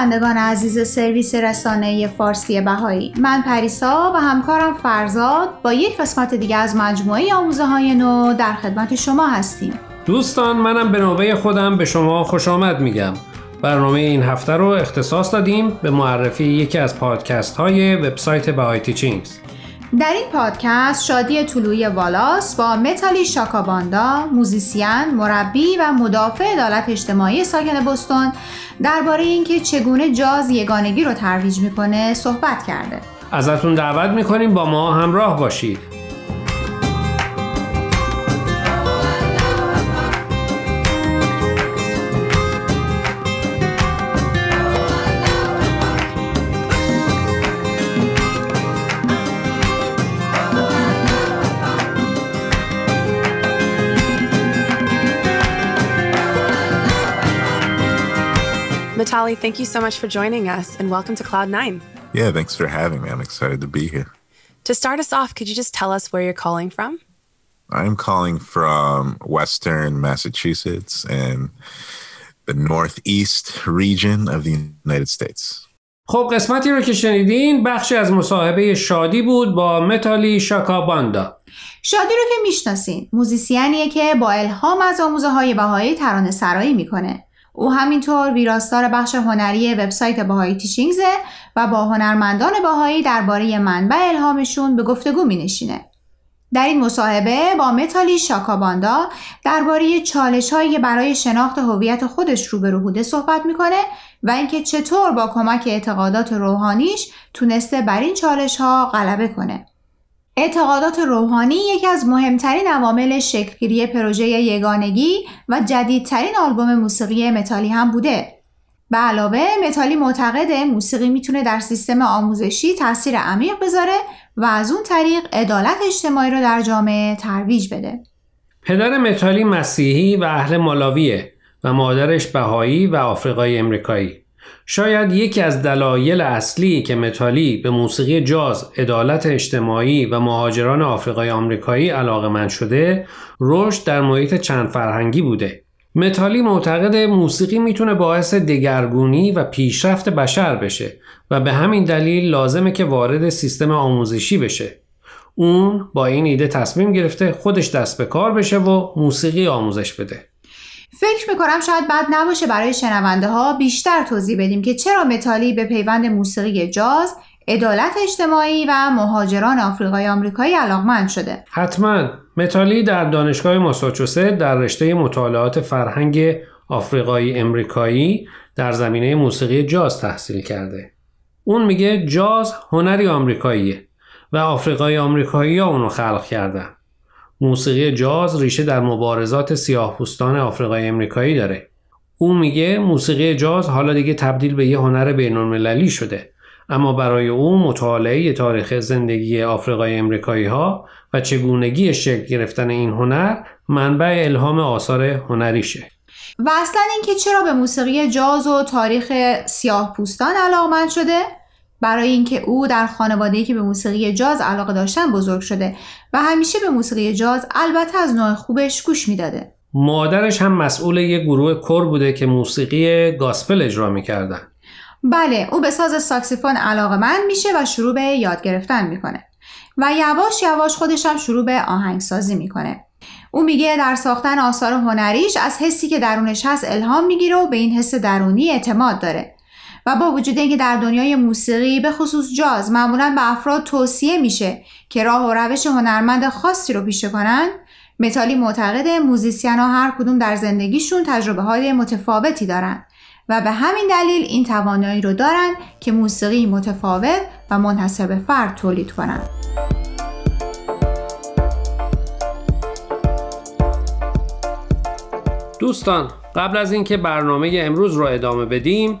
شنوندگان عزیز سرویس رسانه فارسی بهایی. من پریسا و همکارم فرزاد با یک قسمت دیگه از مجموعه آموزه های نو در خدمت شما هستیم. دوستان منم به نوبه خودم به شما خوش آمد میگم. برنامه این هفته رو اختصاص دادیم به معرفی یکی از پادکست های وبسایت BahaiTeachings. در این پادکست شادی طلوعی والاس با متالی شاکاباندا موزیسین مربی و مدافع عدالت اجتماعی ساکن بوستون درباره اینکه چگونه جاز یگانگی رو ترویج می‌کنه صحبت کرده. ازتون دعوت می‌کنیم با ما همراه باشید. Matali, thank you so much for joining us and welcome to Cloud9. Yeah, thanks for having me. I'm excited to be here. To start us off, could you just tell us where you're calling from? I'm calling from Western Massachusetts and the Northeast region of the United States. خب قسمتی رو که شنیدین بخشی از مصاحبه شادی بود با متالی شاکاباندا شادی رو که میشناسین موزیسیانیه که با الهام از آموزه های بهایی ترانه سرایی میکنه او همینطور ویراستار بخش هنری وبسایت باهایی تیشینگزه و با هنرمندان باهایی درباره منبع الهامشون به گفتگو می نشینه. در این مصاحبه با متالی شاکاباندا درباره چالش هایی برای شناخت هویت خودش رو به بوده صحبت می‌کنه و اینکه چطور با کمک اعتقادات روحانیش تونسته بر این چالش ها غلبه کنه. اعتقادات روحانی یکی از مهمترین عوامل شکلگیری پروژه یگانگی و جدیدترین آلبوم موسیقی متالی هم بوده. به علاوه متالی معتقده موسیقی می‌تونه در سیستم آموزشی تاثیر عمیق بذاره و از اون طریق عدالت اجتماعی رو در جامعه ترویج بده. پدر متالی مسیحی و اهل مالاویه و مادرش بهایی و آفریقای امریکایی. شاید یکی از دلایل اصلی که متالی به موسیقی جاز، عدالت اجتماعی و مهاجران آفریقای آمریکایی علاقه شده، رشد در محیط چند فرهنگی بوده. متالی معتقد موسیقی می‌تونه باعث دگرگونی و پیشرفت بشر بشه و به همین دلیل لازمه که وارد سیستم آموزشی بشه. اون با این ایده تصمیم گرفته خودش دست به کار بشه و موسیقی آموزش بده. فکر می‌کنم شاید بد نباشه برای شنونده ها بیشتر توضیح بدیم که چرا متالی به پیوند موسیقی جاز عدالت اجتماعی و مهاجران آفریقای آمریکایی علاقمند شده. حتما. متالی در دانشگاه ماساچوست در رشته مطالعات فرهنگ آفریقایی امریکایی در زمینه موسیقی جاز تحصیل کرده. اون میگه جاز هنری آمریکاییه و آفریقای آمریکایی ها اونو خلق کردن. موسیقی جاز ریشه در مبارزات سیاهپوستان آفریقای امریکایی داره. او میگه موسیقی جاز حالا دیگه تبدیل به یه هنر بین‌المللی شده. اما برای او مطالعه تاریخ زندگی آفریقای امریکایی ها و چگونگی شکل گرفتن این هنر منبع الهام آثار هنریشه. و اصلا اینکه چرا به موسیقی جاز و تاریخ سیاه پوستان علاقمند شده برای اینکه او در خانواده‌ای که به موسیقی جاز علاقه داشتن بزرگ شده و همیشه به موسیقی جاز البته از نوع خوبش گوش می‌داده. مادرش هم مسئول یک گروه کور بوده که موسیقی گاسپل اجرا می‌کردن. بله او به ساز ساکسیفون علاقه مند میشه و شروع به یاد گرفتن می‌کنه و یواش یواش خودش هم شروع به آهنگسازی می‌کنه. او میگه در ساختن آثار هنریش از حسی که درونش هست الهام می‌گیره و به این حس درونی اعتماد داره و با وجود اینکه در دنیای موسیقی به خصوص جاز معمولا به افراد توصیه میشه که راه و روش هنرمند خاصی رو پیشه کنن متالی معتقد موزیسین ها هر کدوم در زندگیشون تجربه های متفاوتی دارن و به همین دلیل این توانایی رو دارن که موسیقی متفاوت و منحصر به فرد تولید کنند. دوستان قبل از اینکه برنامه امروز رو ادامه بدیم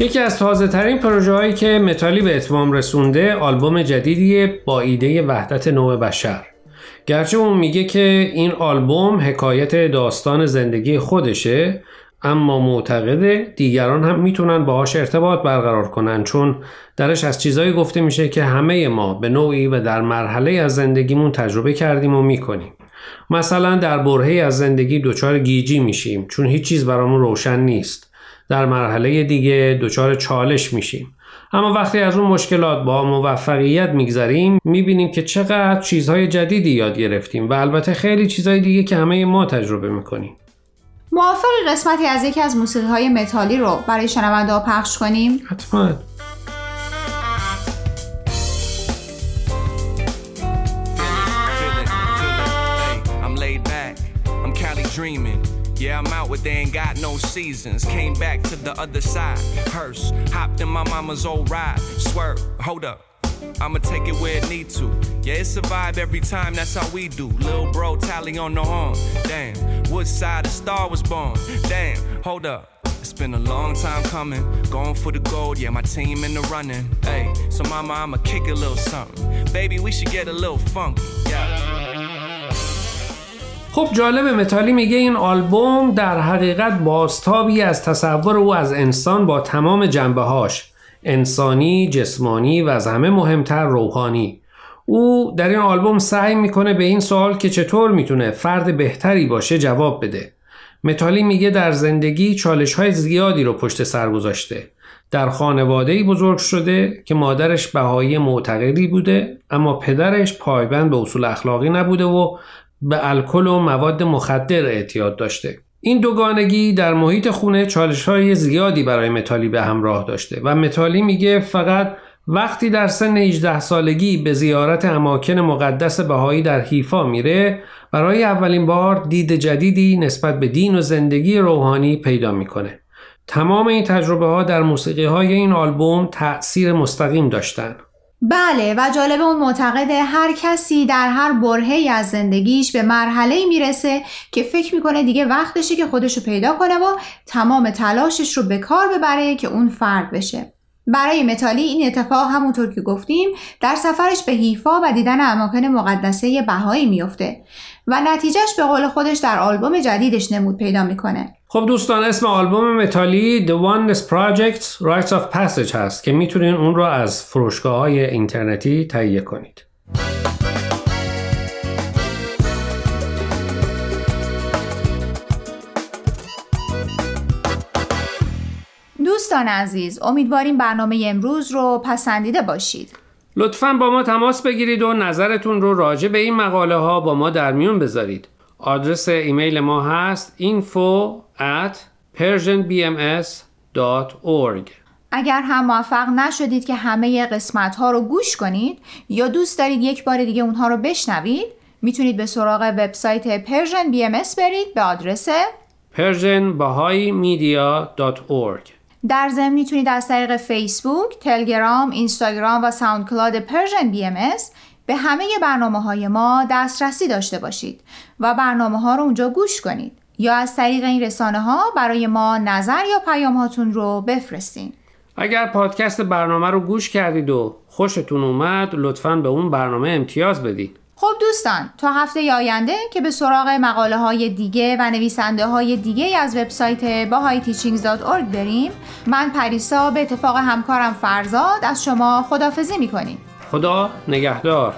یکی از تازه ترین پروژه هایی که متالی به اتمام رسونده آلبوم جدیدیه با ایده وحدت نوع بشر. گرچه اون میگه که این آلبوم حکایت داستان زندگی خودشه اما معتقده دیگران هم می‌تونن باهاش ارتباط برقرار کنن چون درش از چیزایی گفته میشه که همه ما به نوعی و در مرحله از زندگیمون تجربه کردیم و می‌کنیم. مثلا در برهه از زندگی دچار گیجی میشیم چون هیچ چیز برامون روشن نیست. در مرحله دیگه دچار چالش میشیم اما وقتی از اون مشکلات با موفقیت میگذریم می‌بینیم که چقدر چیزهای جدیدی یاد گرفتیم و البته خیلی چیزهای دیگه که همه ما تجربه می‌کنیم موافق قسمتی از یکی از موسیقی های متالی رو برای شنونده ها پخش کنیم؟ حتما dreaming. Yeah, I'm out with they ain't got no seasons. Came back to the other side. Hearse, hopped in my mama's old ride. Swerve, hold up. I'ma take it where it need to. Yeah, it's a vibe every time, that's how we do. Lil bro tally on the horn. Damn, what side the star was born? Damn, hold up. It's been a long time coming, going for the gold, yeah, my team in the running. Hey, so mama, I'ma kick a little something. Baby, we should get a little funky, yeah. خب جالب متالی میگه این آلبوم در حقیقت بازتابی از تصور او از انسان با تمام جنبه هاش انسانی، جسمانی و از همه مهمتر روحانی. او در این آلبوم سعی می‌کنه به این سوال که چطور می‌تونه فرد بهتری باشه جواب بده. متالی میگه در زندگی چالش های زیادی رو پشت سر گذاشته. در خانواده بزرگ شده که مادرش بهایی معتقدی بوده اما پدرش پایبند به اصول اخلاقی نبوده و به الکل و مواد مخدر اعتیاد داشته این دوگانگی در محیط خونه چالش های زیادی برای متالی به همراه داشته و متالی میگه فقط وقتی در سن 18 سالگی به زیارت اماکن مقدس بهایی در حیفا میره برای اولین بار دید جدیدی نسبت به دین و زندگی روحانی پیدا می‌کنه. تمام این تجربه ها در موسیقی های این آلبوم تأثیر مستقیم داشتند. بله و جالب اون معتقده هر کسی در هر برهی از زندگیش به مرحله می‌رسه که فکر می‌کنه دیگه وقتشه که خودشو پیدا کنه و تمام تلاشش رو به کار ببره که اون فرد بشه. برای متالی این اتفاق همونطور که گفتیم در سفرش به حیفا و دیدن اماکن مقدسه بهایی میفته و نتیجهش به قول خودش در آلبوم جدیدش نمود پیدا می‌کنه. خب دوستان اسم آلبوم متالی The Oneness Project Rites of Passage هست که می‌تونین اون رو از فروشگاه های اینترنتی تهیه کنید. دوستان عزیز امیدواریم برنامه امروز رو پسندیده باشید. لطفا با ما تماس بگیرید و نظرتون رو راجع به این مقاله ها با ما در میون بذارید. آدرس ایمیل ما هست info at persianbms.org اگر هم موفق نشدید که همه قسمت ها رو گوش کنید یا دوست دارید یک بار دیگه اونها رو بشنوید می‌تونید به سراغ وبسایت Persian BMS برید به آدرس persianbahaimedia.org در ضمن می‌تونید از طریق فیسبوک، تلگرام، اینستاگرام و SoundCloud Persian BM به همه برنامه های ما دسترسی داشته باشید و برنامه ها رو اونجا گوش کنید یا از طریق این رسانه ها برای ما نظر یا پیام هاتون رو بفرستین. اگر پادکست برنامه رو گوش کردید و خوشتون اومد لطفا به اون برنامه امتیاز بدید. خب دوستان تا هفته آینده که به سراغ مقاله های دیگه و نویسنده های دیگه از وبسایت bahayteachings.org بریم من پریسا به اتفاق همکارم فرزاد از شما خدافزی می‌کنیم. خدا نگهدار.